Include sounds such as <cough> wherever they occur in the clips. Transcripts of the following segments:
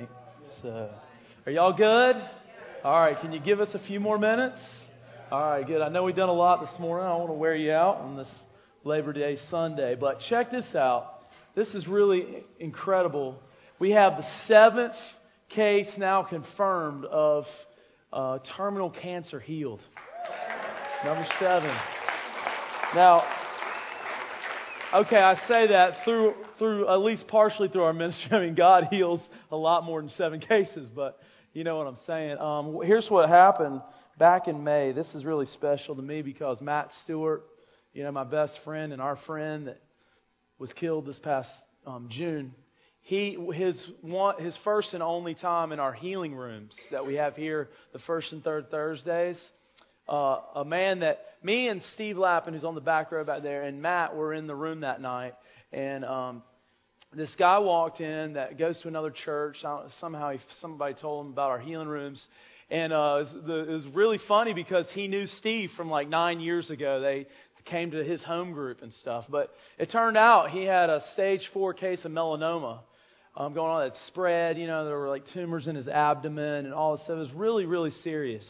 think. So, are y'all good? All right, can you give us a few more minutes? All right, good. I know we've done a lot this morning. I don't want to wear you out on this Labor Day Sunday, but check this out. This is really incredible. We have the seventh case now confirmed of uh, terminal cancer healed. Number seven. Now, okay, I say that through through at least partially through our ministry. <laughs> I mean, God heals a lot more than seven <laughs> cases, but you know what I'm saying. Um, here's what happened back in May. This is really special to me because Matt Stewart, you know, my best friend and our friend that was killed this past um, June. He his one his first and only time in our healing rooms that we have here the first and third Thursdays. Uh, a man that me and Steve Lappin, who's on the back row back there, and Matt were in the room that night, and um, this guy walked in that goes to another church. Somehow he, somebody told him about our healing rooms. And uh, it, was, really funny because he knew Steve from like nine years ago. They came to his home group and stuff. But it turned out he had a stage four case of melanoma um, going on that spread. You know, there were like tumors in his abdomen and all this stuff. It was really, really serious.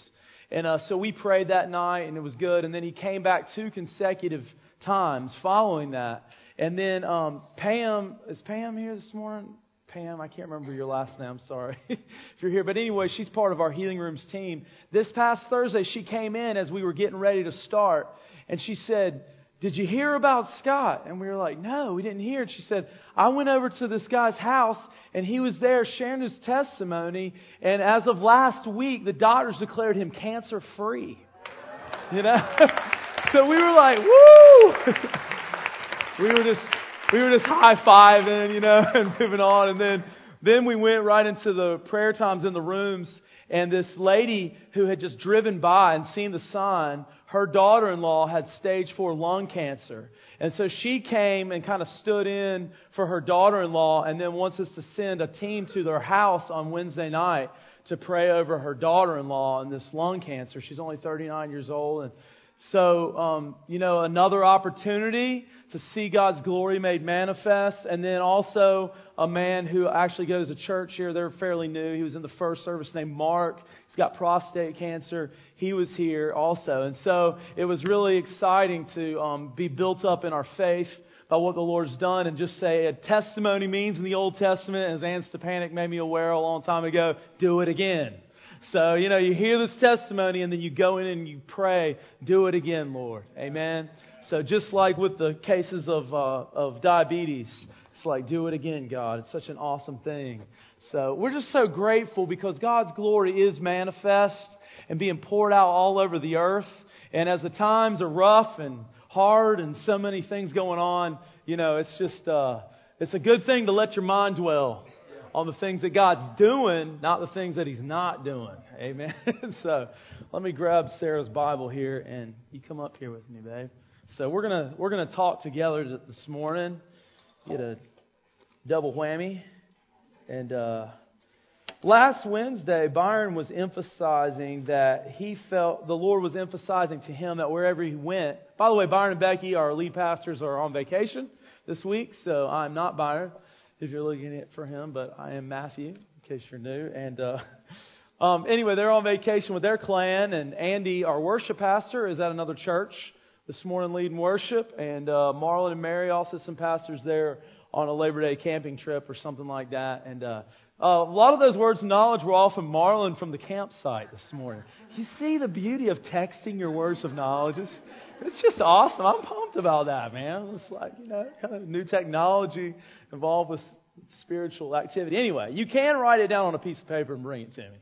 And uh, so we prayed that night and it was good. And then he came back two consecutive times following that. And then um, Pam, is Pam here this morning? Pam, I can't remember your last name. I'm sorry <laughs> if you're here. But anyway, she's part of our Healing Rooms team. This past Thursday, she came in as we were getting ready to start, and she said, Did you hear about Scott? And we were like, No, we didn't hear. And she said, I went over to this guy's house, and he was there sharing his testimony. And as of last week, the doctors declared him cancer free. You know? <laughs> so we were like, Woo! <laughs> we were just we were just high fiving, you know, <laughs> and moving on. And then then we went right into the prayer times in the rooms. And this lady who had just driven by and seen the sign, her daughter in law had stage four lung cancer. And so she came and kind of stood in for her daughter in law and then wants us to send a team to their house on Wednesday night to pray over her daughter in law and this lung cancer. She's only 39 years old. And so, um, you know, another opportunity to see God's glory made manifest. And then also a man who actually goes to church here. They're fairly new. He was in the first service named Mark. He's got prostate cancer. He was here also. And so it was really exciting to um, be built up in our faith by what the Lord's done and just say a testimony means in the Old Testament, as Ann Stepanek made me aware a long time ago, do it again. So, you know, you hear this testimony and then you go in and you pray, do it again, Lord. Amen. So just like with the cases of, uh, of diabetes, it's like, do it again, God. It's such an awesome thing. So we're just so grateful because God's glory is manifest and being poured out all over the earth. And as the times are rough and hard and so many things going on, you know, it's just, uh, it's a good thing to let your mind dwell on the things that God's doing, not the things that He's not doing. Amen. <laughs> so let me grab Sarah's Bible here and you come up here with me, babe. So we're gonna we're gonna talk together this morning. Get a double whammy. And uh, last Wednesday, Byron was emphasizing that he felt the Lord was emphasizing to him that wherever he went. By the way, Byron and Becky, our lead pastors, are on vacation this week, so I'm not Byron if you're looking at for him, but I am Matthew, in case you're new. And uh, <laughs> um, anyway, they're on vacation with their clan, and Andy, our worship pastor, is at another church this morning leading worship, and uh, Marlon and Mary, also some pastors there on a Labor Day camping trip or something like that. And uh, uh, a lot of those words of knowledge were all from Marlon from the campsite this morning. You see the beauty of texting your words of knowledge? It's, it's just awesome. I'm pumped about that, man. It's like, you know, kind of new technology involved with spiritual activity. Anyway, you can write it down on a piece of paper and bring it to me.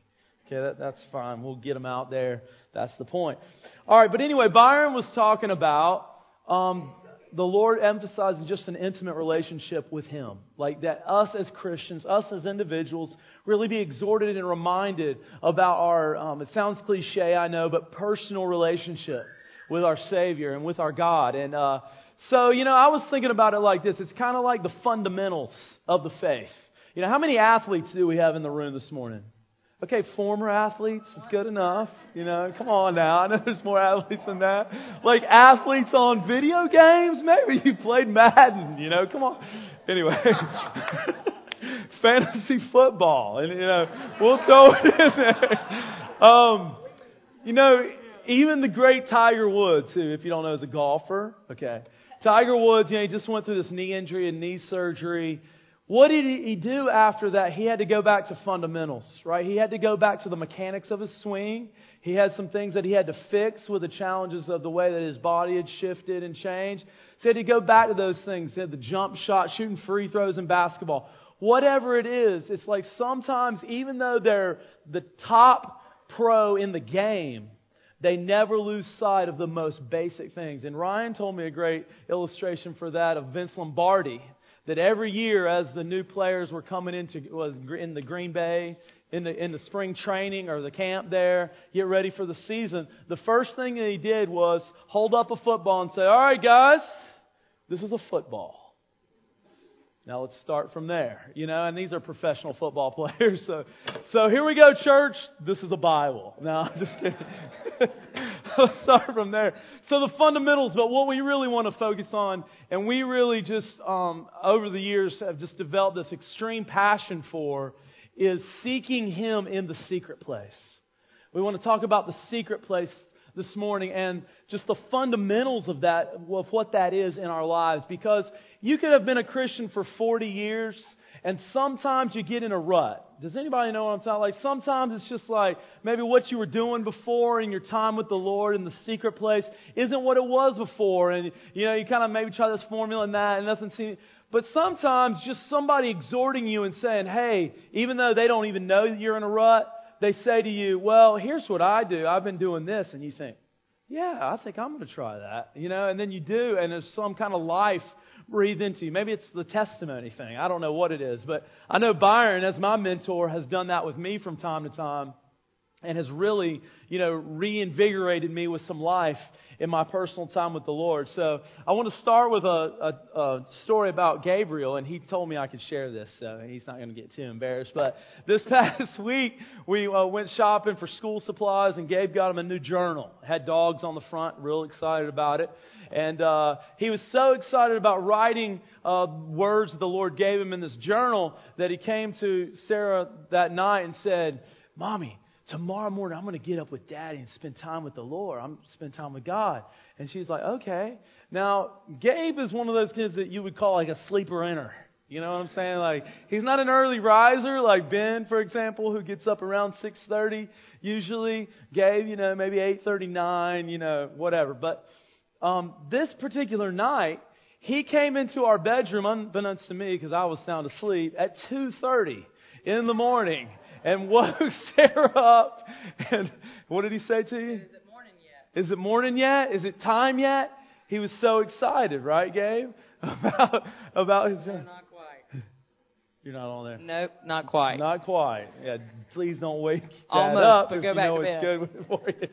Okay, that, that's fine. We'll get them out there. That's the point. All right, but anyway, Byron was talking about um, the Lord emphasizes just an intimate relationship with Him. Like that us as Christians, us as individuals, really be exhorted and reminded about our, um, it sounds cliche, I know, but personal relationship with our Savior and with our God. And uh, so, you know, I was thinking about it like this it's kind of like the fundamentals of the faith. You know, how many athletes do we have in the room this morning? Okay, former athletes is good enough. You know, come on now. I know there's more athletes than that. Like athletes on video games, maybe you played Madden. You know, come on. Anyway, <laughs> fantasy football, and you know we'll throw it in there. Um, you know, even the great Tiger Woods, who, if you don't know, is a golfer. Okay, Tiger Woods, you know, he just went through this knee injury and knee surgery. What did he do after that? He had to go back to fundamentals, right? He had to go back to the mechanics of his swing. He had some things that he had to fix with the challenges of the way that his body had shifted and changed. So he had to go back to those things. He had the jump shot, shooting free throws in basketball. Whatever it is, it's like sometimes, even though they're the top pro in the game, they never lose sight of the most basic things. And Ryan told me a great illustration for that of Vince Lombardi. That every year, as the new players were coming into was in the Green Bay in the, in the spring training or the camp there, get ready for the season, the first thing that he did was hold up a football and say, All right, guys, this is a football. Now let's start from there, you know, and these are professional football <laughs> players. So, so here we go, church. This is a Bible. No, I'm just kidding. <laughs> <laughs> let's start from there. So the fundamentals, but what we really want to focus on, and we really just, um, over the years have just developed this extreme passion for, is seeking Him in the secret place. We want to talk about the secret place this morning and just the fundamentals of that, of what that is in our lives. Because you could have been a Christian for 40 years and sometimes you get in a rut. Does anybody know what I'm talking like? Sometimes it's just like maybe what you were doing before in your time with the Lord in the secret place isn't what it was before. And, you know, you kind of maybe try this formula and that and nothing seems, but sometimes just somebody exhorting you and saying, hey, even though they don't even know that you're in a rut, they say to you, well, here's what I do. I've been doing this. And you think, yeah, I think I'm going to try that. You know, and then you do, and there's some kind of life breathed into you. Maybe it's the testimony thing. I don't know what it is. But I know Byron, as my mentor, has done that with me from time to time and has really, you know, reinvigorated me with some life in my personal time with the Lord. So I want to start with a, a, a story about Gabriel, and he told me I could share this, so he's not going to get too embarrassed. But this <laughs> past week, we uh, went shopping for school supplies, and Gabe got him a new journal. It had dogs on the front, real excited about it. And uh, he was so excited about writing uh, words the Lord gave him in this journal that he came to Sarah that night and said, Mommy, tomorrow morning I'm going to get up with daddy and spend time with the Lord. I'm spend time with God. And she's like, okay. Now, Gabe is one of those kids that you would call like a sleeper inner. You know what I'm saying? Like he's not an early riser like Ben, for example, who gets up around 6:30 usually. Gabe, you know, maybe 8:39, you know, whatever. But um, this particular night, he came into our bedroom unbeknownst to me because I was sound asleep at 2:30 in the morning and woke <laughs> Sarah up. And what did he say to you? Is it morning yet? Is it morning yet? Is it time yet? He was so excited, right, Gabe? <laughs> About about his. No, not quite. You're not on there. Nope, not quite. Not quite. Yeah, please don't wake that Almost, up but if go you back know to it's bed. good <laughs> for you.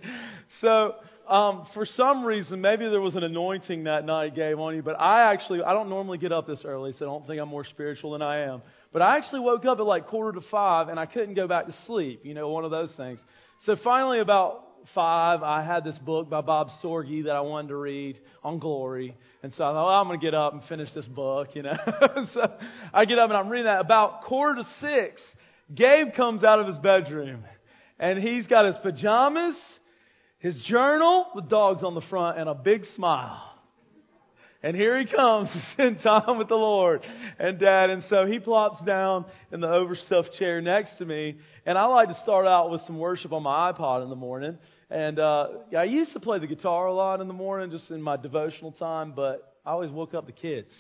So, um, for some reason, maybe there was an anointing that night Gabe on you, but I actually I don't normally get up this early, so I don't think I'm more spiritual than I am. But I actually woke up at like quarter to five, and I couldn't go back to sleep. You know, one of those things. So finally, about five, I had this book by Bob Sorge that I wanted to read on glory. And so I thought, well, I'm going to get up and finish this book, you know. <laughs> so I get up and I'm reading that. About quarter to six, Gabe comes out of his bedroom and he's got his pajamas, his journal with dogs on the front, and a big smile. And here he comes <laughs> to spend time with the Lord and Dad. And so he plops down in the overstuffed chair next to me. And I like to start out with some worship on my iPod in the morning. And uh, I used to play the guitar a lot in the morning, just in my devotional time. But I always woke up the kids.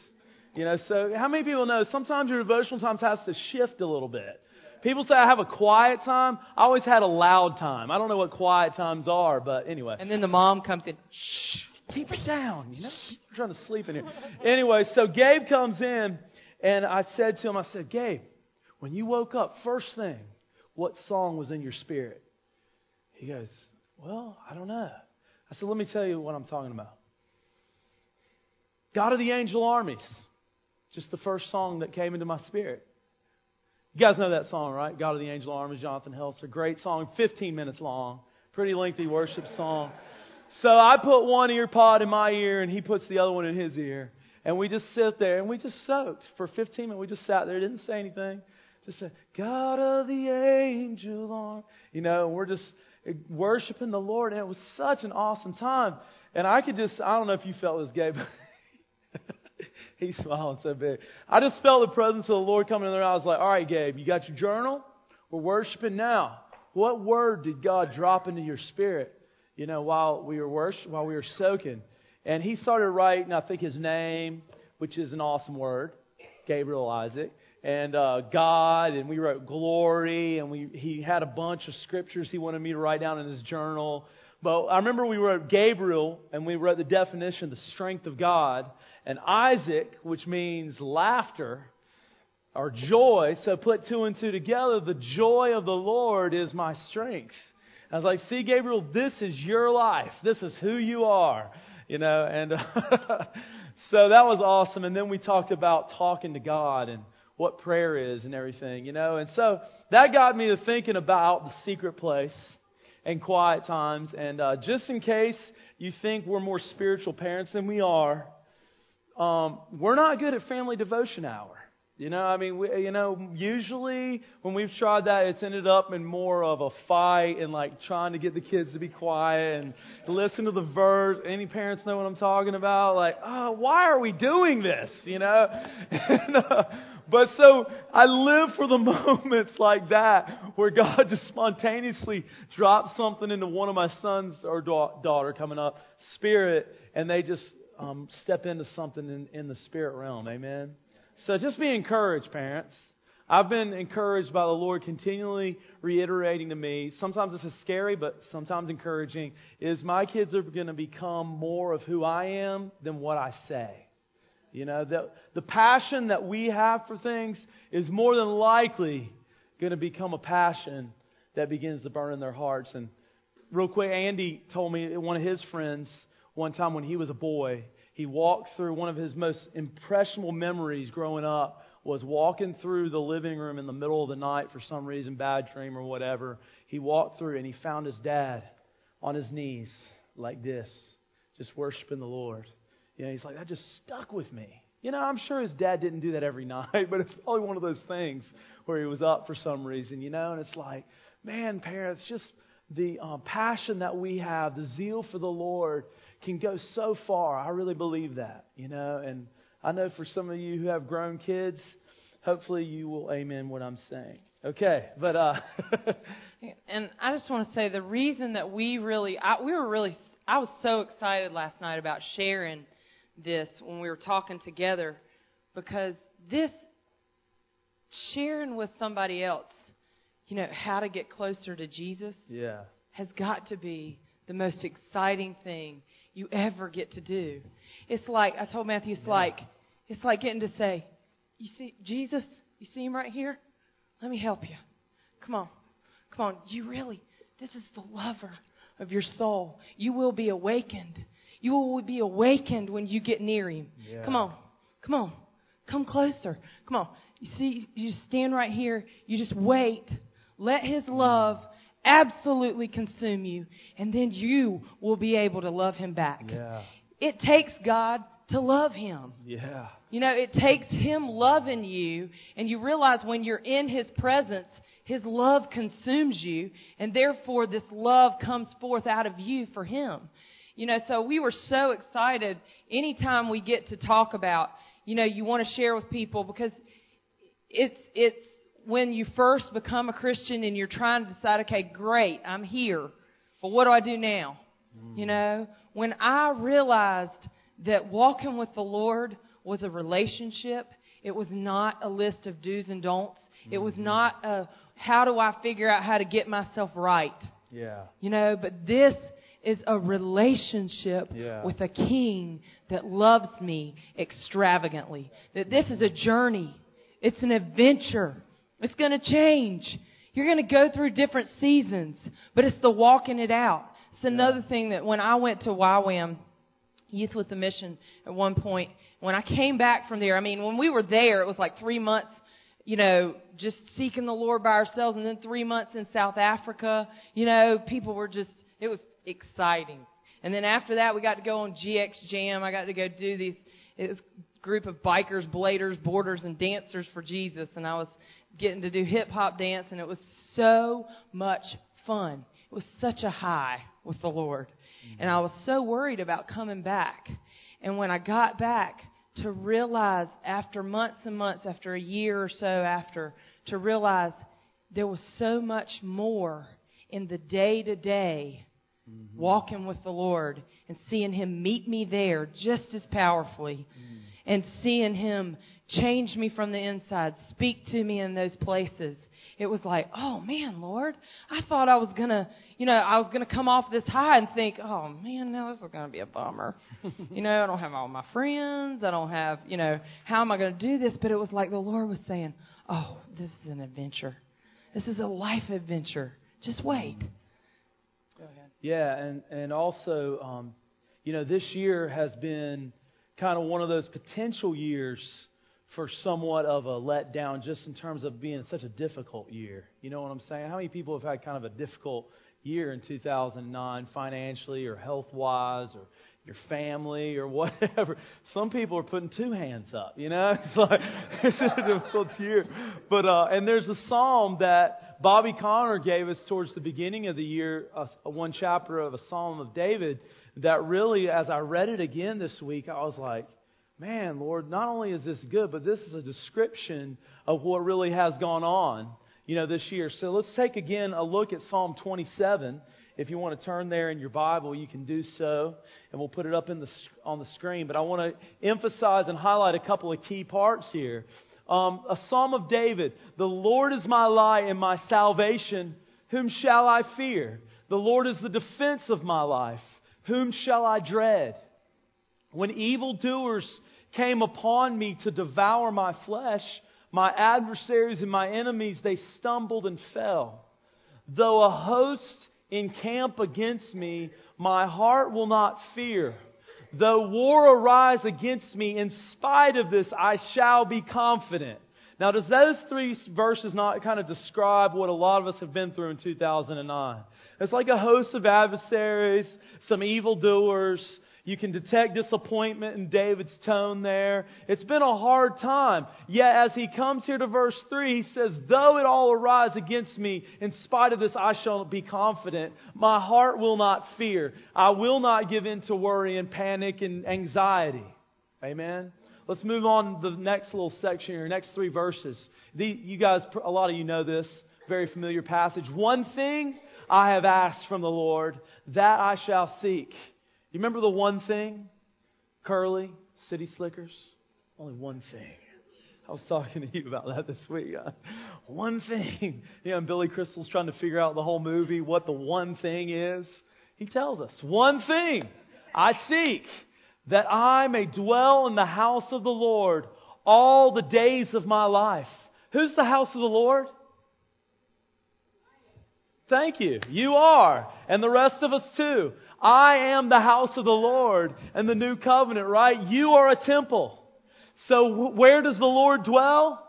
You know, so how many people know sometimes your devotional times has to shift a little bit? People say I have a quiet time. I always had a loud time. I don't know what quiet times are, but anyway. And then the mom comes in. Shh. Keep it down. You know, you're trying to sleep in here. Anyway, so Gabe comes in, and I said to him, I said, Gabe, when you woke up, first thing, what song was in your spirit? He goes, Well, I don't know. I said, Let me tell you what I'm talking about. God of the Angel Armies. Just the first song that came into my spirit. You guys know that song, right? God of the Angel Armies, Jonathan Helser. Great song, 15 minutes long. Pretty lengthy worship song. So I put one ear pod in my ear and he puts the other one in his ear. And we just sit there and we just soaked for 15 minutes. We just sat there, didn't say anything, just say, God of the angel arm. You know, we're just worshiping the Lord. And it was such an awesome time. And I could just, I don't know if you felt this, Gabe. <laughs> He's smiling so big. I just felt the presence of the Lord coming in there. I was like, all right, Gabe, you got your journal? We're worshiping now. What word did God drop into your spirit, you know, while we were worship, while we were soaking? And he started writing, I think, his name, which is an awesome word, Gabriel Isaac, and uh, God, and we wrote glory, and we, he had a bunch of scriptures he wanted me to write down in his journal. But I remember we wrote Gabriel, and we wrote the definition, the strength of God, and Isaac, which means laughter or joy. So put two and two together. The joy of the Lord is my strength. I was like, see, Gabriel, this is your life. This is who you are. You know, and <laughs> so that was awesome. And then we talked about talking to God and what prayer is and everything, you know. And so that got me to thinking about the secret place and quiet times. And uh, just in case you think we're more spiritual parents than we are, um, we're not good at family devotion hour. You know, I mean, we, you know, usually when we've tried that, it's ended up in more of a fight and like trying to get the kids to be quiet and listen to the verse. Any parents know what I'm talking about? Like, oh, why are we doing this? You know? <laughs> and, uh, but so I live for the <laughs> moments like that where God just spontaneously drops something into one of my sons or da- daughter coming up, spirit, and they just um, step into something in, in the spirit realm. Amen. So just be encouraged, parents. I've been encouraged by the Lord continually reiterating to me, sometimes this is scary, but sometimes encouraging, is my kids are going to become more of who I am than what I say. You know, the, the passion that we have for things is more than likely going to become a passion that begins to burn in their hearts. And real quick, Andy told me one of his friends one time when he was a boy, he walked through one of his most impressionable memories growing up was walking through the living room in the middle of the night for some reason, bad dream or whatever. He walked through and he found his dad on his knees like this, just worshiping the Lord. You know, he's like, that just stuck with me. You know, I'm sure his dad didn't do that every <laughs> night, but it's probably one of those things where he was up for some reason, you know, and it's like, man, parents, just the um, passion that we have, the zeal for the Lord can go so far. I really believe that, you know. And I know for some of you who have grown kids, hopefully you will amen what I'm saying. Okay, but uh <laughs> and I just want to say the reason that we really I, we were really I was so excited last night about sharing this when we were talking together because this sharing with somebody else, you know, how to get closer to Jesus yeah. has got to be the most exciting thing you ever get to do. It's like I told Matthew, it's yeah. like it's like getting to say, You see Jesus, you see him right here? Let me help you. Come on. Come on. You really this is the lover of your soul. You will be awakened. You will be awakened when you get near him. Yeah. Come on. Come on. Come closer. Come on. You see, you stand right here. You just wait. Let his love absolutely consume you, and then you will be able to love him back. Yeah. It takes God to love him. Yeah. You know, it takes him loving you, and you realize when you're in his presence, his love consumes you, and therefore this love comes forth out of you for him. You know, so we were so excited anytime we get to talk about, you know, you want to share with people because it's it's when you first become a Christian and you're trying to decide, okay, great, I'm here, but what do I do now? Mm. You know, when I realized that walking with the Lord was a relationship, it was not a list of do's and don'ts. Mm-hmm. It was mm-hmm. not a how do I figure out how to get myself right. Yeah. You know, but this is a relationship yeah. with a king that loves me extravagantly. That this is a journey. It's an adventure. It's going to change. You're going to go through different seasons, but it's the walking it out. It's another yeah. thing that when I went to YWAM, Youth with the Mission, at one point, when I came back from there, I mean, when we were there, it was like three months, you know, just seeking the Lord by ourselves, and then three months in South Africa. You know, people were just, it was exciting. And then after that, we got to go on GX Jam. I got to go do these, it was group of bikers, bladers, boarders, and dancers for Jesus, and I was getting to do hip hop dance, and it was so much fun. It was such a high with the Lord. And I was so worried about coming back. And when I got back, to realize after months and months, after a year or so after, to realize there was so much more in the day to day walking with the Lord and seeing Him meet me there just as powerfully mm. and seeing Him change me from the inside, speak to me in those places. It was like, oh man, Lord, I thought I was gonna, you know, I was gonna come off this high and think, oh man, now this is gonna be a bummer. <laughs> you know, I don't have all my friends. I don't have, you know, how am I gonna do this? But it was like the Lord was saying, oh, this is an adventure. This is a life adventure. Just wait. Go ahead. Yeah, and and also, um, you know, this year has been kind of one of those potential years for somewhat of a letdown just in terms of being such a difficult year. You know what I'm saying? How many people have had kind of a difficult year in 2009 financially or health wise or your family or <laughs> whatever? Some people are putting two hands up, you know? <laughs> It's like, it's a difficult year. But, uh, and there's a psalm that Bobby Conner gave us towards the beginning of the year, a, one chapter of a psalm of David that really, as I read it again this week, I was like, man, Lord, not only is this good, but this is a description of what really has gone on, you know, this year. So let's take again a look at Psalm 27. If you want to turn there in your Bible, you can do so, and we'll put it up in the, on the screen. But I want to emphasize and highlight a couple of key parts here. Um, a Psalm of David The Lord is my light and my salvation. Whom shall I fear? The Lord is the defense of my life. Whom shall I dread? When evildoers came upon me to devour my flesh, my adversaries and my enemies, they stumbled and fell. Though a host encamp against me, my heart will not fear. Though war arise against me, in spite of this, I shall be confident. Now, does those three verses not kind of describe what a lot of us have been through in 2009? It's like a host of adversaries, some evildoers, you can detect disappointment in David's tone there. It's been a hard time. Yet as he comes here to verse 3, he says, Though it all arise against me, in spite of this I shall be confident. My heart will not fear. I will not give in to worry and panic and anxiety. Amen. Let's move on to the next little section here, next three verses. The, you guys, a lot of you know this, very familiar passage. One thing I have asked from the Lord, that I shall seek you remember the one thing? Curly, City Slickers? Only one thing. I was talking to you about that this week. Uh, <laughs> one thing. You know, and Billy Crystal's trying to figure out the whole movie what the one thing is. He tells us, one thing I seek that I may dwell in the house of the Lord all the days of my life. Who's the house of the Lord? Thank you. You are. And the rest of us too. I am the house of the Lord and the new covenant, right? You are a temple. So where does the Lord dwell?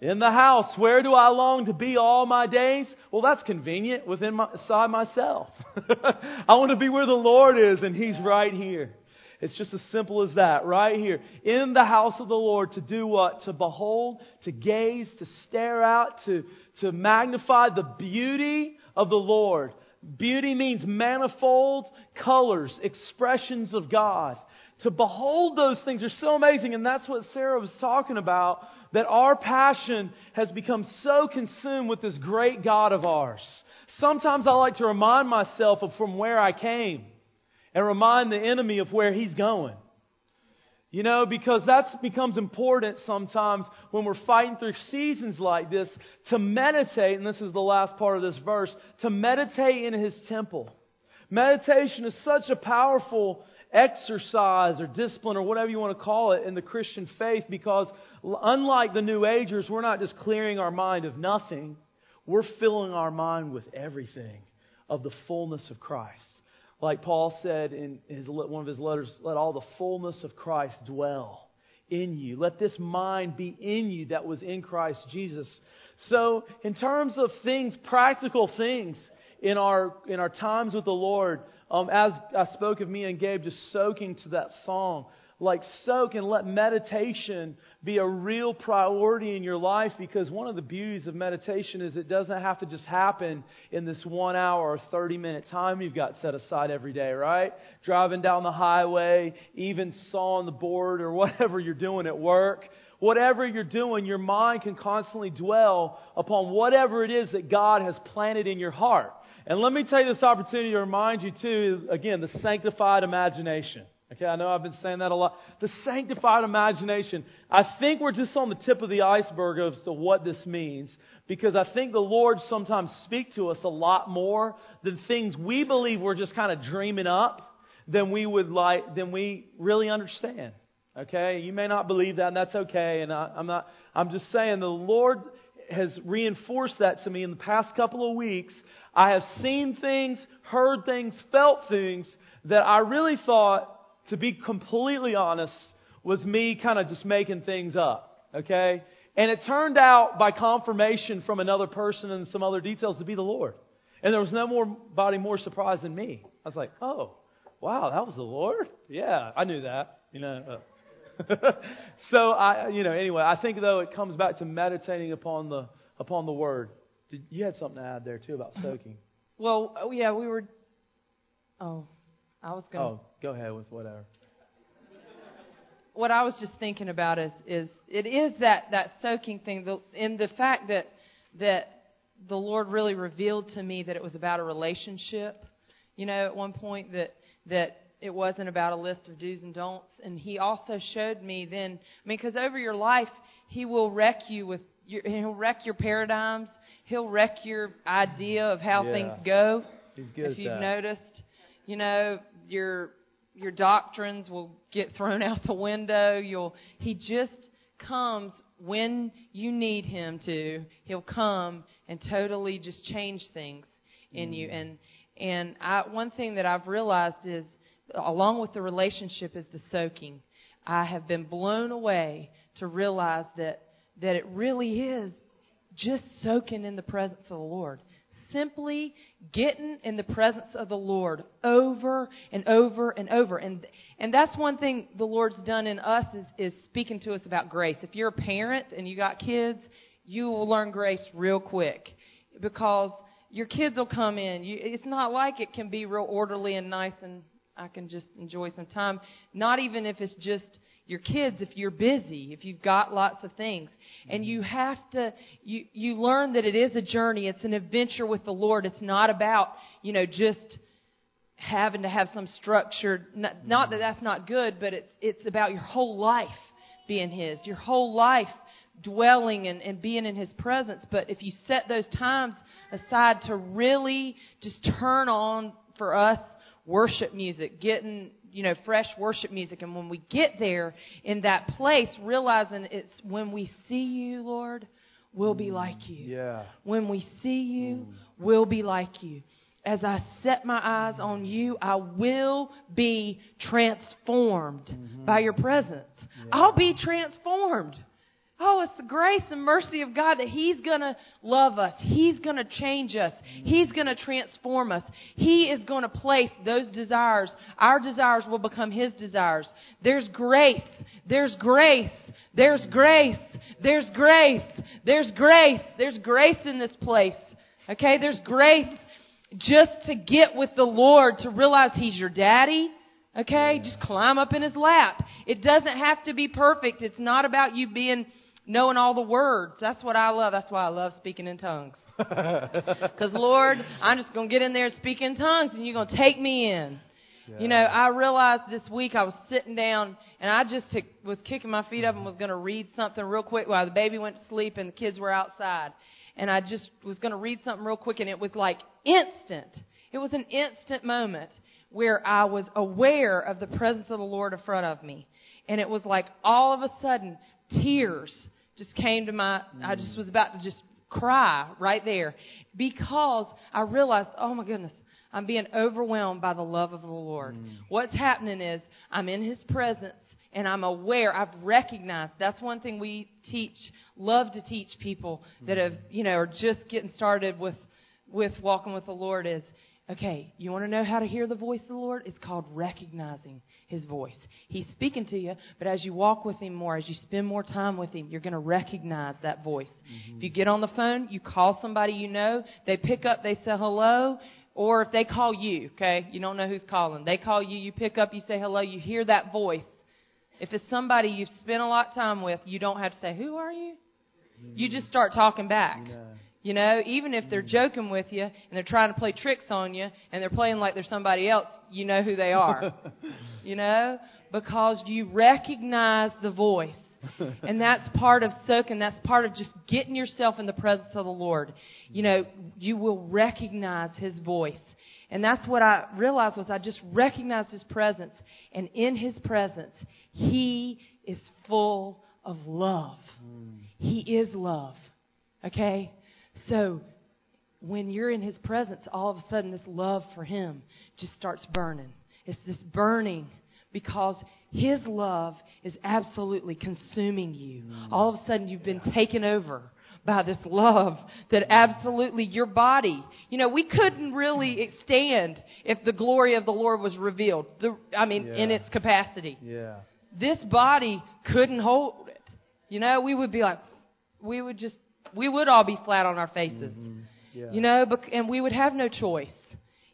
In the house. Where do I long to be all my days? Well, that's convenient within my, inside myself. <laughs> I want to be where the Lord is and He's right here. It's just as simple as that, right here. In the house of the Lord to do what? To behold, to gaze, to stare out, to, to magnify the beauty of the Lord. Beauty means manifold colors, expressions of God. To behold those things are so amazing, and that's what Sarah was talking about. That our passion has become so consumed with this great God of ours. Sometimes I like to remind myself of from where I came and remind the enemy of where he's going. You know, because that becomes important sometimes when we're fighting through seasons like this to meditate, and this is the last part of this verse, to meditate in His temple. Meditation is such a powerful exercise or discipline or whatever you want to call it in the Christian faith because unlike the New Agers, we're not just clearing our mind of nothing, we're filling our mind with everything of the fullness of Christ. Like Paul said in his, one of his letters, let all the fullness of Christ dwell in you. Let this mind be in you that was in Christ Jesus. So, in terms of things, practical things in our, in our times with the Lord, um, as I spoke of me and Gabe just soaking to that song, like soak and let meditation be a real priority in your life because one of the beauties of meditation is it doesn't have to just happen in this one hour or 30 minute time you've got set aside every day, right? Driving down the highway, even sawing the board or <laughs> whatever you're doing at work. Whatever you're doing, your mind can constantly dwell upon whatever it is that God has planted in your heart. And let me take this opportunity to remind you too, again, the sanctified imagination. Okay, I know I've been saying that a lot. The sanctified imagination. I think we're just on the tip of the iceberg as to what this means because I think the Lord sometimes speaks to us a lot more than things we believe we're just kind of dreaming up than we would like, than we really understand. Okay, you may not believe that, and that's okay. And I, I'm not. I'm just saying the Lord has reinforced that to me in the past couple of weeks. I have seen things, heard things, felt things that I really thought to be completely honest, was me kind of just making things up. Okay? And it turned out by confirmation from another person and some other details to be the Lord. And there was no more body more surprised than me. I was like, oh, wow, that was the Lord? Yeah, I knew that. You know. Uh. <laughs> so I, you know, anyway, I think though it comes back to meditating upon the upon the Word. Did, you had something to add there too about <laughs> soaking. Well, oh, yeah, we were. Oh, I was going. Oh, go ahead with whatever. What I was just thinking about is is it is that that soaking thing, the, in the fact that that the Lord really revealed to me that it was about a relationship. You know, at one point that that it wasn't about a list of do's and don'ts, and He also showed me then. I mean, because over your life, He will wreck you with your, <laughs> He'll wreck your paradigms. He'll wreck your idea of how Yeah. things go. He's good if you've that. noticed, you know, your your doctrines will get thrown <laughs> out the window. You'll he just comes when you need him to. He'll come and totally just change things in you. Mm. And and I one thing that I've realized is along with the relationship is the soaking. I have been blown away to realize that that it really is just soaking in the presence of the Lord. Simply getting in the presence of the Lord over and over and over. And and that's one thing the Lord's done in us is, is speaking to us about grace. If you're a parent and you got kids, you will learn grace real quick. Because your kids will come in. You, it's not like it can be real orderly and nice and I can just enjoy some time. Not even if it's just your kids if you're busy, if you've got lots of things. And you mm-hmm. have to you you learn that it is a journey, it's an adventure with the Lord. It's not about, you know, just having to have some structure. Not, not that mm-hmm. that's not good, but it's it's about your whole life being his. Your whole life dwelling and, and being in his presence. But if you set those times aside to really just turn on for us worship music, getting you know fresh worship music, and when we get there in that place, realizing it's when we see you, Lord, we'll be mm, like you. Yeah. When we see you, mm. we'll be like you. As I set my eyes on you, I will be transformed mm-hmm. by your presence. I'll be transformed. Oh, it's the grace and mercy of God that He's going to love us. He's going to change us. He's going to transform us. He is going to place those desires. Our desires will become His desires. There's grace. There's grace. There's grace. There's grace. There's grace. There's grace in this place. Okay? There's grace just to get with the Lord, to realize He's your daddy. Okay? Just climb up in His lap. It doesn't have to be perfect. It's not about you being, knowing all the words. That's what I love. That's why I love speaking in tongues. <laughs> Because, Lord, I'm just going to get in there and speak in tongues and you're going to take me in. You know, I realized this week I was sitting down and I just took, was kicking my feet up and was going to read something real quick while the baby went to sleep and the kids were outside. And I just was going to read something real quick and it was like instant. It was an instant moment where I was aware of the presence of the Lord in front of me. And it was like all of a sudden tears just came to my, I just mm. was about to just cry right there. Because I realized, oh my goodness, I'm being overwhelmed by the love of the Lord. Mm. What's happening is I'm in His presence and I'm aware, I've recognized, that's one thing we teach, love to teach people that mm. have, you know, are just getting started with, with walking with the Lord is Okay, you want to know how to hear the voice of the Lord? It's called recognizing his voice. He's speaking to you, but as you walk with him more, as you spend more time with him, you're going to recognize that voice. Mm-hmm. If you get on the phone, you call somebody you know, they pick up, they say hello, or if they call you, okay, you don't know who's calling. They call you, you pick up, you say hello, you hear that voice. If it's somebody you've spent a lot of time with, you don't have to say, Who are you? You just start talking back. You know, even if they're joking with you and they're trying to play tricks on you and they're playing like they're somebody else, you know who they are. <laughs> you know, because you recognize the voice. and that's part of soaking. That's part of just getting yourself in the presence of the Lord. You know, you will recognize His voice. And that's what I realized was I just recognized His presence. And in His presence, He is full of love. Mm. He is love. Okay? So when you're in His presence, all of a sudden this love for Him just starts burning. It's this burning because His love is absolutely consuming you. Mm. All of a sudden you've been taken over by this love that absolutely your body, you know, we couldn't really stand if the glory of the Lord was revealed. The, I mean, yeah. in its capacity. Yeah. This body couldn't hold it. You know, we would be like, we would just we would all be flat on our faces. Mm-hmm. Yeah. You know, and we would have no choice.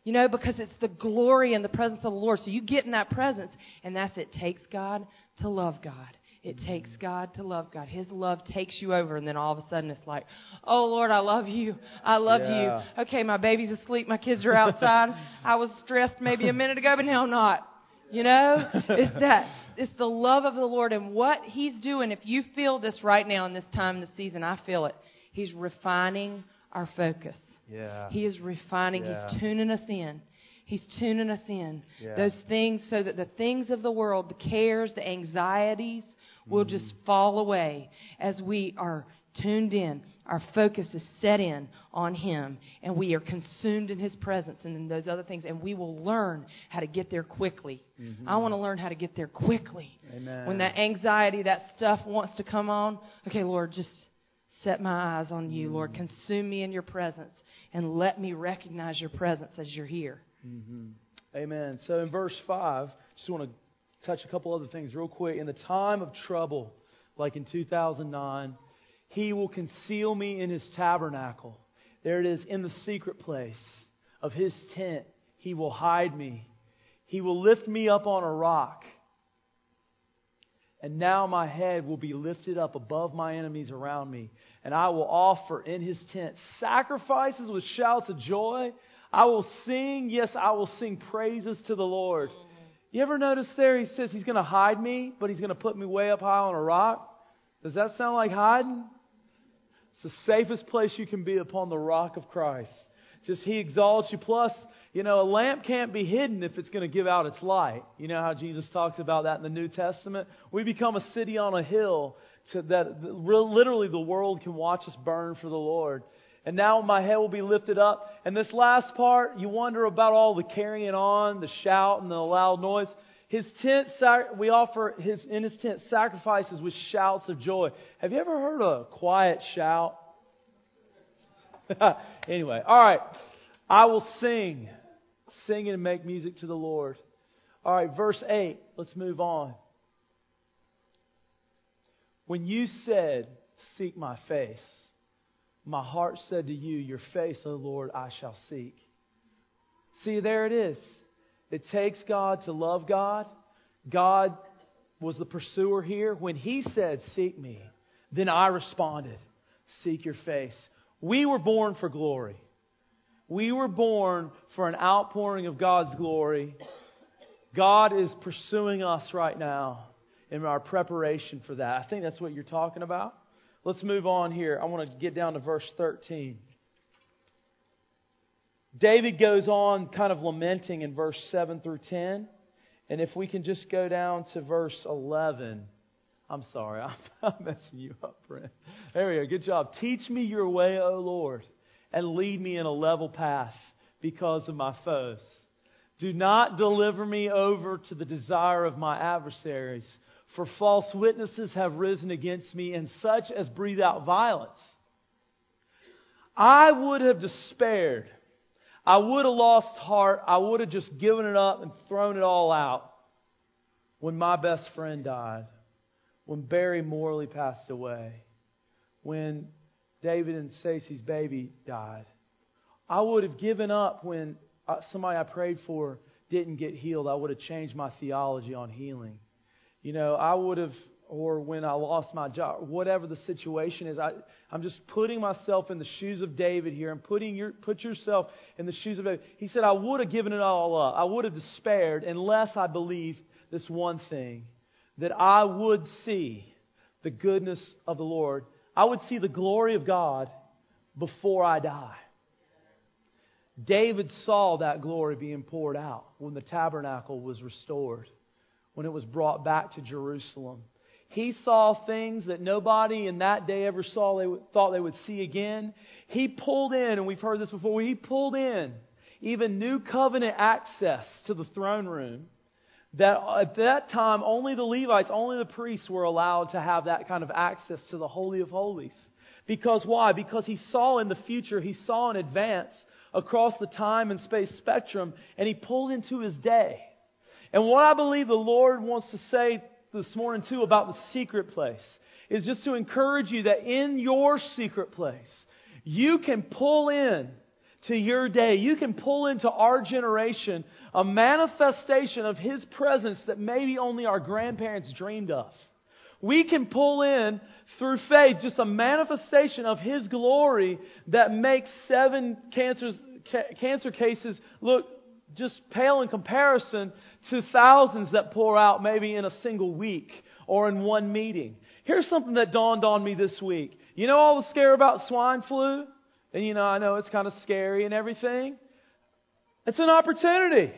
You know, because it's the glory and the presence of the Lord. So you get in that presence, and that's it. Takes God to love God. It mm-hmm. takes God to love God. His love takes you over, and then all of a sudden it's like, oh Lord, I love you. I love yeah. you. Okay, my baby's asleep. My kids are outside. <laughs> I was stressed maybe a minute ago, but now I'm not. You know, it's that. It's the love of the Lord and what He's doing. If you feel this right now in this time in the season, I feel it. He's refining our focus. Yeah. He is refining. Yeah. He's tuning us in. He's tuning us in. Yeah. Those things so that the things of the world, the cares, the anxieties, will mm. just fall away as we are tuned in. Our focus is set in on Him, and we are consumed in His presence and in those other things, and we will learn how to get there quickly. Mm-hmm. I want to learn how to get there quickly. Amen. When that anxiety, that stuff wants to come on, okay, Lord, just set my eyes on you, Lord. Mm-hmm. Consume me in your presence and let me recognize your presence as you're here. Mm-hmm. Amen. So in verse 5, just want to touch a couple other things real quick. In the time of trouble, like in 2009, he will conceal me in his tabernacle. There it is, in the secret place of his tent. He will hide me. He will lift me up on a rock. And now my head will be lifted up above my enemies around me and I will offer in his tent sacrifices with shouts of joy. I will sing, yes, I will sing praises to the Lord. You ever notice there he says he's going to hide me, but he's going to put me way up high on a rock? Does that sound like hiding? It's the safest place you can be upon the rock of Christ. Just he exalts you. Plus, you know, a lamp can't be hidden if it's going to give out its light. You know how Jesus talks about that in the New Testament? We become a city on a hill to that literally the world can watch us burn for the Lord. And now my head will be lifted up. And this last part, you wonder about all the carrying on, the shout, and the loud noise. His tent, we offer his, in his tent sacrifices with shouts of joy. Have you ever heard a quiet shout? <laughs> anyway, all right. I will sing, sing and make music to the Lord. All right, verse 8. Let's move on. When you said, Seek my face, my heart said to you, Your face, O Lord, I shall seek. See, there it is. It takes God to love God. God was the pursuer here. When He said, Seek me, then I responded, Seek your face. We were born for glory. We were born for an outpouring of God's glory. God is pursuing us right now in our preparation for that. I think that's what you're talking about. Let's move on here. I want to get down to verse 13. David goes on kind of lamenting in verse 7 through 10. And if we can just go down to verse 11. I'm sorry, <laughs> I'm, messing you up, friend. There we go. Good job. Teach me your way, O Lord, and lead me in a level path because of my foes. Do not deliver me over to the desire of my adversaries for false witnesses have risen against me, and such as breathe out violence. I would have despaired. I would have lost heart. I would have just given it up and thrown it all out when my best friend died, when Barry Morley passed away, when David and Stacy's baby died. I would have given up when uh, somebody I prayed for didn't get healed. I would have changed my theology on healing. You know, I would have, or when I lost my job, whatever the situation is, I, I'm just putting myself in the shoes of David here. and putting your, put yourself in the shoes of David. He said, I would have given it all up. I would have despaired unless I believed this one thing that I would see the goodness of the Lord. I would see the glory of God before I die. David saw that glory being poured out when the tabernacle was restored, when it was brought back to Jerusalem. He saw things that nobody in that day ever saw, they thought they would see again. He pulled in, and we've heard this before, he pulled in even new covenant access to the throne room. That at that time, only the Levites, only the priests were allowed to have that kind of access to the Holy of Holies. Because why? Because he saw in the future, he saw in advance across the time and space spectrum, and he pulled into his day. And what I believe the Lord wants to say this morning, too, about the secret place is just to encourage you that in your secret place, you can pull in to your day. You can pull into our generation a manifestation of His presence that maybe only our grandparents dreamed of. We can pull in through faith just a manifestation of His glory that makes seven cancers, ca- cancer cases look just pale in comparison to thousands that pour out maybe in a single week or in one meeting. Here's something that dawned on me this week. You know all the scare about swine flu? And you know, I know it's kind of scary and everything. It's an opportunity.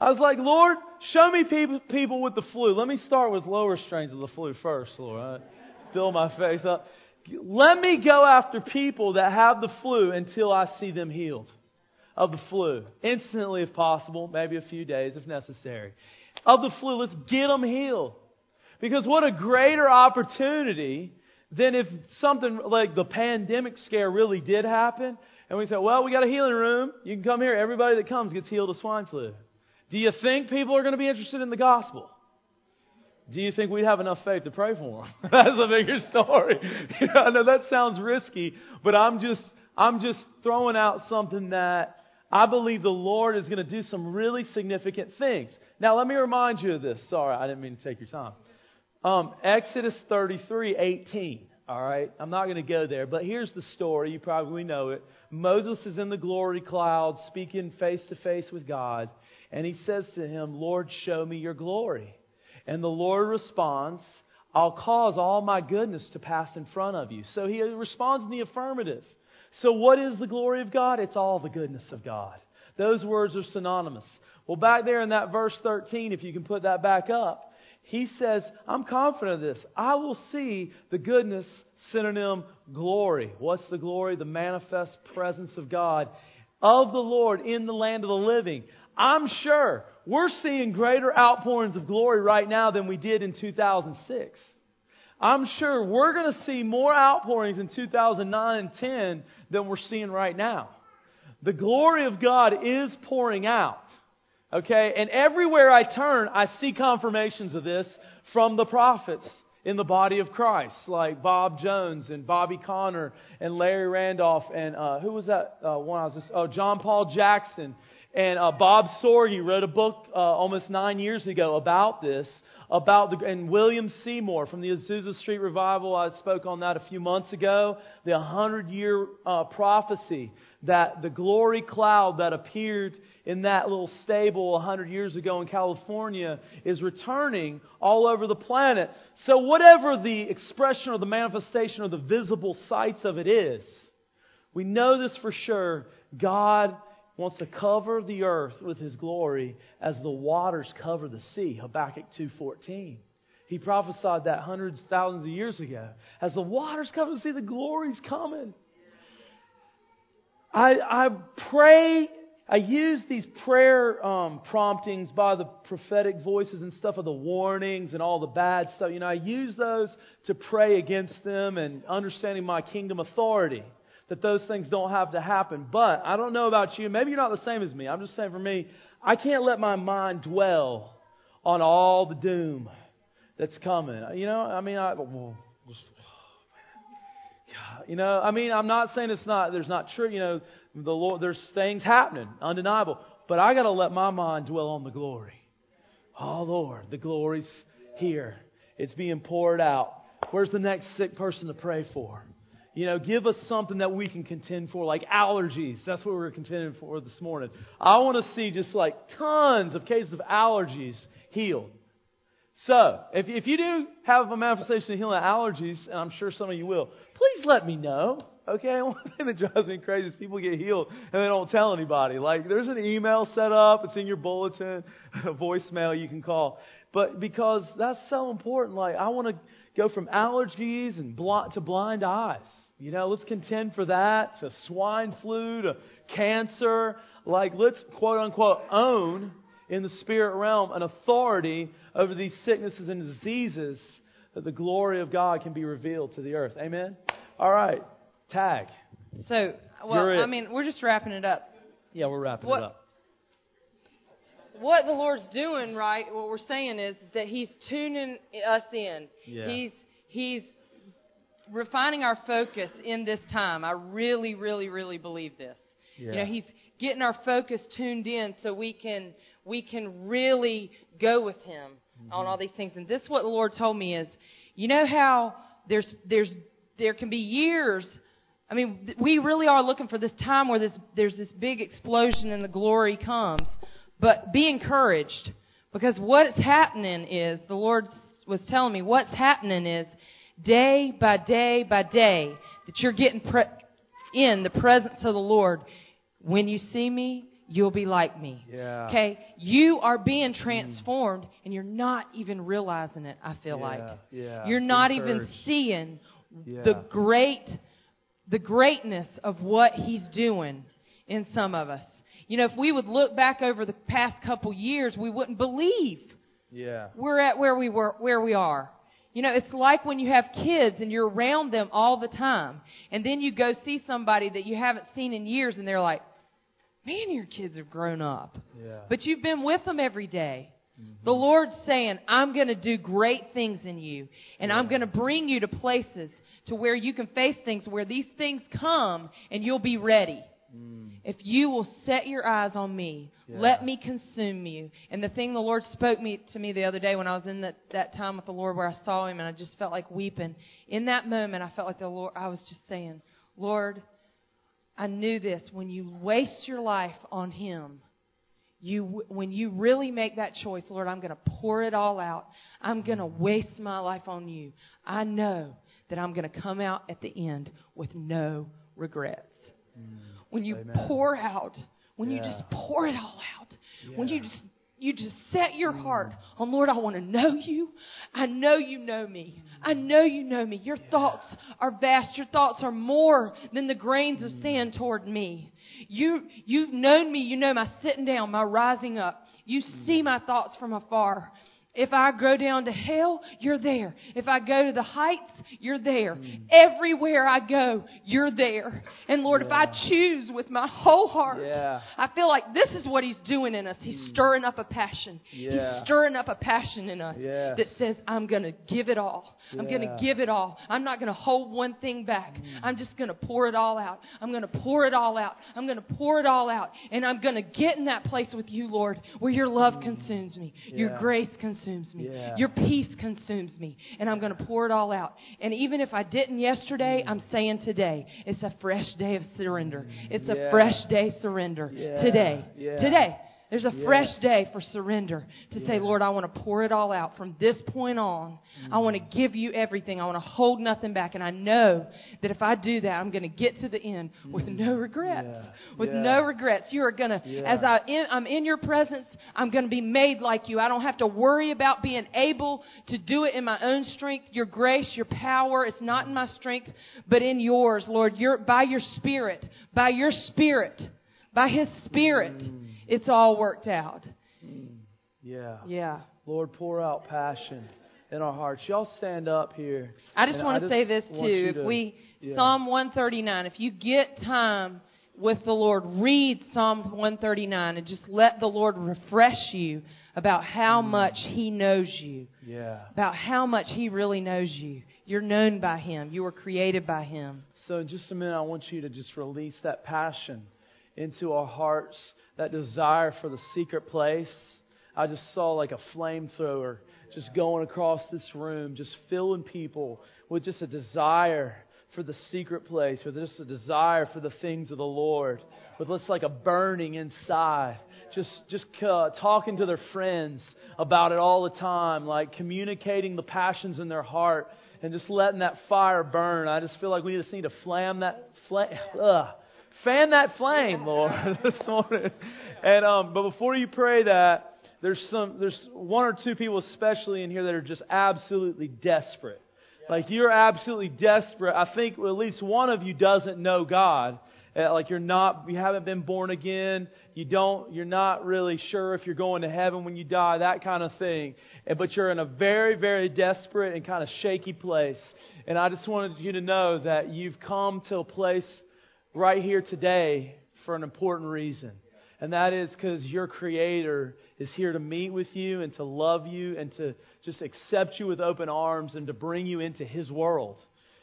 I was like, Lord, show me people, people with the flu. Let me start with lower strains of the flu first, Lord. Fill my face up. Let me go after people that have the flu until I see them healed of the flu. Instantly, if possible, maybe a few days if necessary. Of the flu, let's get them healed. Because what a greater opportunity than if something like the pandemic scare really did happen. And we say, well, we got a healing room. You can come here. Everybody that comes gets healed of swine flu. Do you think people are going to be interested in the gospel? Do you think we'd have enough faith to pray for them? <laughs> That's a bigger story. <laughs> You I know that sounds risky, but I'm just, I'm just throwing out something that I believe the Lord is going to do some really significant things. Now, let me remind you of this. Sorry, I didn't mean to take your time. Um, Exodus 33, 18. All right, I'm not going to go there, but here's the story. You probably know it. Moses is in the glory cloud speaking face to face with God, and he says to him, Lord, show me your glory. And the Lord responds, I'll cause all my goodness to pass in front of you. So he responds in the affirmative. So, what is the glory of God? It's all the goodness of God. Those words are synonymous. Well, back there in that verse 13, if you can put that back up, he says, I'm confident of this. I will see the goodness, synonym glory. What's the glory? The manifest presence of God, of the Lord in the land of the living. I'm sure we're seeing greater outpourings of glory right now than we did in 2006. I'm sure we're going to see more outpourings in 2009 and 10 than we're seeing right now. The glory of God is pouring out. Okay? And everywhere I turn, I see confirmations of this from the prophets in the body of Christ, like Bob Jones and Bobby Conner and Larry Randolph and uh, who was that uh, one I was just, oh, John Paul Jackson. And uh, Bob Sorge wrote a book uh, almost nine years ago about this about the, and William Seymour from the Azusa Street Revival. I spoke on that a few months ago. The hundred year uh, prophecy that the glory cloud that appeared in that little stable a hundred years ago in California is returning all over the planet. So whatever the expression or the manifestation or the visible sights of it is, we know this for sure. God wants to cover the earth with his glory as the waters cover the sea. Habakkuk 2.14. He prophesied that hundreds, thousands of years ago. As the waters cover the sea, the glory's coming. I, I pray, I use these prayer um, promptings by the prophetic voices and stuff of the warnings and all the bad stuff. You know, I use those to pray against them and understanding my kingdom authority. That those things don't have to happen. But I don't know about you. Maybe you're not the same as me. I'm just saying for me, I can't let my mind dwell on all the doom that's coming. You know, I mean, I, well, just, you know, I mean, I'm not saying it's not, there's not true, you know, the Lord, there's things happening, undeniable. But I got to let my mind dwell on the glory. Oh, Lord, the glory's here. It's being poured out. Where's the next sick person to pray for? You know, give us something that we can contend for, like allergies. That's what we're contending for this morning. I want to see just like tons of cases of allergies healed. So, if, if you do have a manifestation of healing allergies, and I'm sure some of you will, please let me know. Okay, <laughs> one thing that drives me crazy is people get healed and they don't tell anybody. Like, there's an email set up, it's in your bulletin, <laughs> a voicemail you can call. But because that's so important, like, I want to go from allergies and bl- to blind eyes. You know, let's contend for that, to swine flu, to cancer. Like, let's quote unquote own in the spirit realm an authority over these sicknesses and diseases that the glory of God can be revealed to the earth. Amen? All right. Tag. So, well, I mean, we're just wrapping it up. Yeah, we're wrapping what, it up. What the Lord's doing, right? What we're saying is that He's tuning us in. Yeah. He's He's refining our focus in this time. I really, really, really believe this. Yeah. You know, He's getting our focus tuned in so we can we can really go with Him mm-hmm. on all these things. And this is what the Lord told me is, you know how there's there's there can be years I mean, we really are looking for this time where this, there's this big explosion and the glory comes. But be encouraged because what's happening is, the Lord was telling me, what's happening is day by day by day that you're getting pre- in the presence of the Lord. When you see me, you'll be like me. Yeah. Okay? You are being transformed and you're not even realizing it, I feel yeah, like. Yeah. You're not Encouraged. even seeing the great the greatness of what he's doing in some of us. You know, if we would look back over the past couple years, we wouldn't believe yeah. we're at where we were, where we are. You know, it's like when you have kids and you're around them all the time, and then you go see somebody that you haven't seen in years, and they're like, "Man, your kids have grown up." Yeah. But you've been with them every day. Mm-hmm. The Lord's saying, "I'm going to do great things in you, and Yeah. I'm going to bring you to places to where you can face things where these things come, and you'll be ready." Mm. If you will set your eyes on me, Yeah. let me consume you. And the thing the Lord spoke me to me the other day when I was in that, that time with the Lord where I saw him and I just felt like weeping. In that moment I felt like the Lord I was just saying, Lord, I knew this. When you waste your life on him, you when you really make that choice, Lord, I'm going to pour it all out. I'm going to waste my life on you. I know that I'm going to come out at the end with no regrets when you Amen. pour out, when you just pour it all out, when you just you just set your mm. heart on Lord, I want to know you. I know you know me. I mm. know you know me. Your thoughts are vast. Your thoughts are more than the grains of mm. sand toward me. You you've known me. You know my sitting down, my rising up. You see my thoughts from afar. If I go down to hell, you're there. If I go to the heights, you're there. Hmm. Everywhere I go, you're there. And Lord, if I choose with my whole heart, Yeah. I feel like this is what He's doing in us. He's hmm. stirring up a passion. Yeah. He's stirring up a passion in us Yeah. that says, I'm going to give it all. I'm going to give it all. I'm not going to hold one thing back. Hmm. I'm just going to pour it all out. I'm going to pour it all out. I'm going to pour it all out. And I'm going to get in that place with you, Lord, where your love consumes me, your grace consumes me, Yeah. your peace consumes me. And I'm going to pour it all out. And even if I didn't yesterday, I'm mm. saying today, it's a fresh day of surrender. It's a fresh day surrender Yeah. today. Yeah. Today. There's a Yeah. fresh day for surrender to say, Lord, I want to pour it all out. From this point on, I want to Mm. give you everything. I want to hold nothing back. And I know that if I do that, I'm going to get to the end with no regrets. Mm. Yeah. With Yeah. no regrets. You are going to, Yeah. as I in, I'm in your presence, I'm going to be made like you. I don't have to worry about being able to do it in my own strength. Your grace, your power, it's not in my strength, but in yours, Lord. Your, by your Spirit, by your Spirit, by His Spirit, Mm. It's all worked out. Yeah. Yeah. Lord, pour out passion in our hearts. Y'all stand up here. I just And want to just say this too. to- If we yeah. Psalm 139, if you get time with the Lord, read Psalm 139 and just let the Lord refresh you about how Mm. much He knows you, Yeah. about how much He really knows you. You're known by Him. You were created by Him. So, in just a minute, I want you to just release that passion into our hearts, that desire for the secret place. I just saw like a flamethrower just going across this room, just filling people with just a desire for the secret place, with just a desire for the things of the Lord, with just like a burning inside. Just, just uh, talking to their friends about it all the time, like communicating the passions in their heart and just letting that fire burn. I just feel like we just need to flam that flame, <laughs> ugh, fan that flame, Lord, <laughs> this morning. And um, but before you pray that, there's some, there's one or two people especially in here that are just absolutely desperate. Like you're absolutely desperate. I think at least one of you doesn't know God. Uh, Like you're not, you haven't been born again. You don't, you're not really sure if you're going to heaven when you die, that kind of thing. But you're in a very, very desperate and kind of shaky place. And I just wanted you to know that you've come to a place right here today for an important reason. And that is because your Creator is here to meet with you and to love you and to just accept you with open arms and to bring you into His world.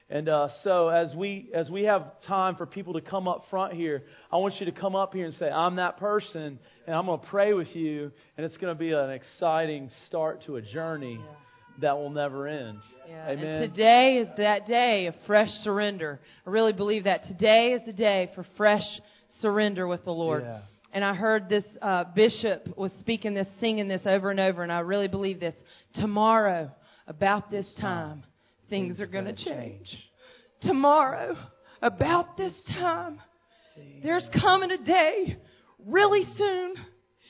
And uh, so, as we as we have time for people to come up front here, I want you to come up here and say, "I'm that person," and I'm going to pray with you, and it's going to be an exciting start to a journey that will never end. Yeah, Amen. And today is that day of fresh surrender. I really believe that today is the day for fresh surrender with the Lord. Yeah. And I heard this uh, bishop was speaking this, singing this over and over, and I really believe this. Tomorrow, about this time, things are going to change. Tomorrow, about this time, there's coming a day really soon.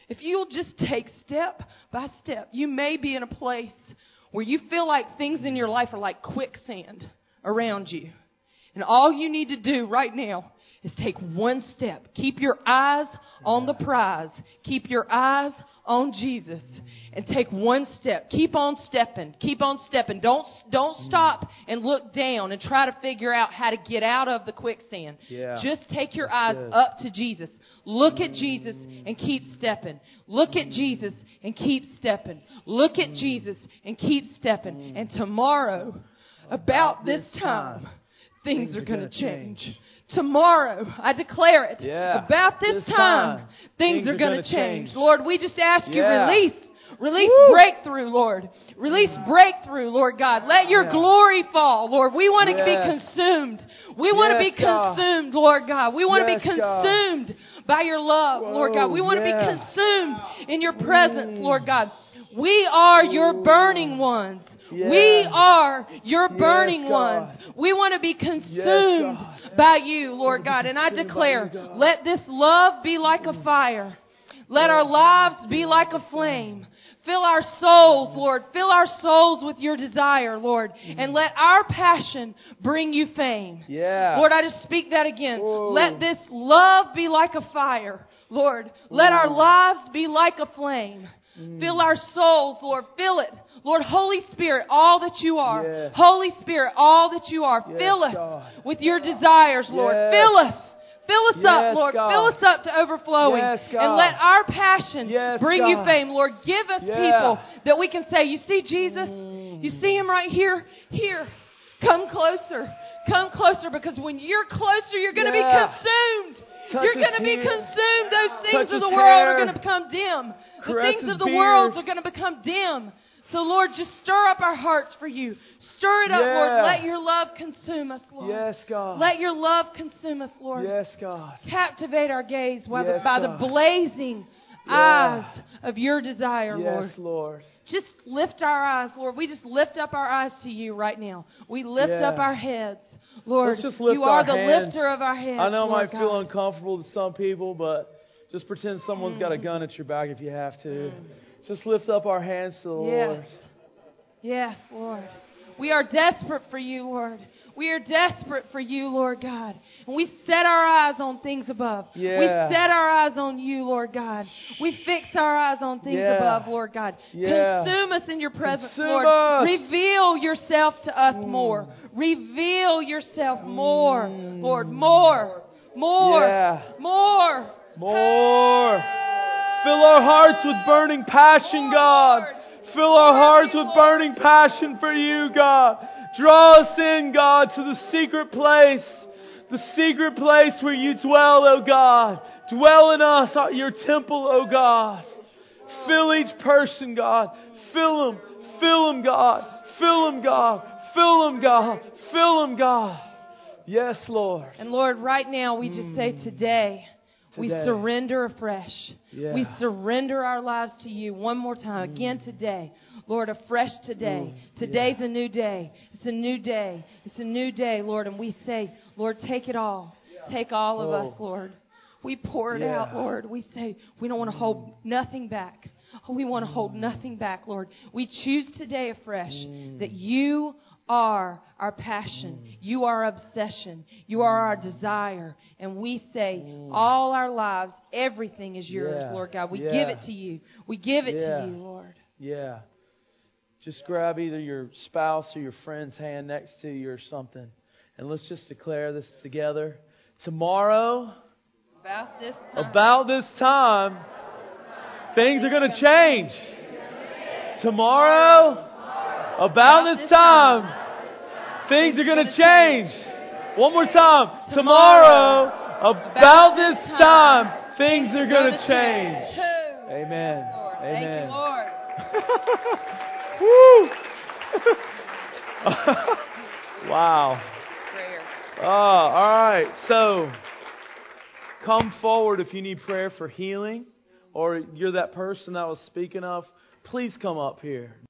If you'll just take step by step, you may be in a place where you feel like things in your life are like quicksand around you. And all you need to do right now is take one step. Keep your eyes on the prize. Keep your eyes on Jesus and take one step. Keep on stepping. Keep on stepping. Don't don't stop and look down and try to figure out how to get out of the quicksand. Yeah. Just take your eyes up to Jesus. Look at Jesus and keep stepping. Look at Jesus and keep stepping. Look at mm. Jesus and keep stepping. Mm. And tomorrow, about this time, things are going to change. Tomorrow, I declare it. Yeah. About this This time, time, things things are are going gonna change. change. Lord, we just ask you release. Release Woo. breakthrough, Lord. Release breakthrough, Lord God. Let your Yeah. glory fall, Lord. We want to be consumed. We want to Yes, be God. consumed, Lord God. We want to Yes, be God. consumed by your love, Lord God. We want to yeah. be consumed in your mm. presence, Lord God. We are your burning mm. ones. We are your burning God. ones. We want to be consumed God. By you, Lord God. And I declare, let this love be like a fire. Let our lives be like a flame. Fill our souls, Lord. Fill our souls with your desire, Lord. And let our passion bring you fame. Yeah. Lord, I just speak that again. Whoa. Let this love be like a fire, Lord. Let our lives be like a flame. Mm. Fill our souls, Lord. Fill it. Lord, Holy Spirit, all that you are. Yes. Holy Spirit, all that you are. Yes, Fill us God. with your desires, Lord. Yes. Fill us. Fill us up, Lord. God. Fill us up to overflowing. And let our passion bring you fame, Lord. Give us people that we can say, You see Jesus? You mm. see him right here? Here. Come closer. Come closer because when you're closer, you're going to be consumed. Touch you're going to be consumed. Those Touch things of the world are going to become dim. The Caress things of the world are going to become dim. So, Lord, just stir up our hearts for you. Stir it up, Yeah. Lord. Let your love consume us, Lord. Yes, God. Let your love consume us, Lord. Yes, God. Captivate our gaze by, Yes, the, by the blazing Yeah. eyes of your desire, Lord. Yes, Lord. Just lift our eyes, Lord. We just lift up our eyes to you right now. We lift Yeah. up our heads. Lord, Let's just lift you are the hands. lifter of our heads. I know it Lord might feel uncomfortable to some people, but just pretend someone's got a Mm. gun at your back if you have to. Just lift up our hands to the Yes. Lord. Yes, Lord. We are desperate for you, Lord. We are desperate for you, Lord God. And we set our eyes on things above. Yeah. We set our eyes on you, Lord God. We fix our eyes on things Yeah. above, Lord God. Yeah. Consume us in your presence, Consume Lord. us. Mm. Reveal yourself to us more. Reveal yourself more, Lord. More. More. More. More. Fill our hearts with burning passion, God. Fill our hearts with burning passion for you, God. Draw us in, God, to the secret place. The secret place where you dwell, O God. Dwell in us, your temple, O God. Fill each person, God. Fill them. Fill them, God. Fill them, God. Fill them, God. Fill them, God. Yes, Lord. And Lord, right now we just say mm. today, we Mm. Surrender afresh. Yeah. We surrender our lives to you one more time. Again today. Lord, afresh today. Mm. Today's a new day. It's a new day. It's a new day, Lord. And we say, Lord, take it all. Take all of Oh. us, Lord. We pour it Yeah. out, Lord. We say, we don't want to hold nothing back. Oh, we want to hold nothing back, Lord. We choose today afresh Mm. that you are our passion. You are our obsession. You are our desire. And we say, all our lives, everything is yours, Mm. Yeah. Lord God. We Yeah. give it to you. We give it Yeah. to you, Lord. Yeah. Just grab either your spouse or your friend's hand next to you or something. And let's just declare this together. Tomorrow, About this time. about this time, things are going to change. Tomorrow, about this time, things are going to change. One more time. Tomorrow, about this time, things are going to change. Amen. Amen. Thank you, Lord. Woo! <laughs> wow. Oh, all right. So, come forward if you need prayer for healing or you're that person I was speaking of. Please come up here.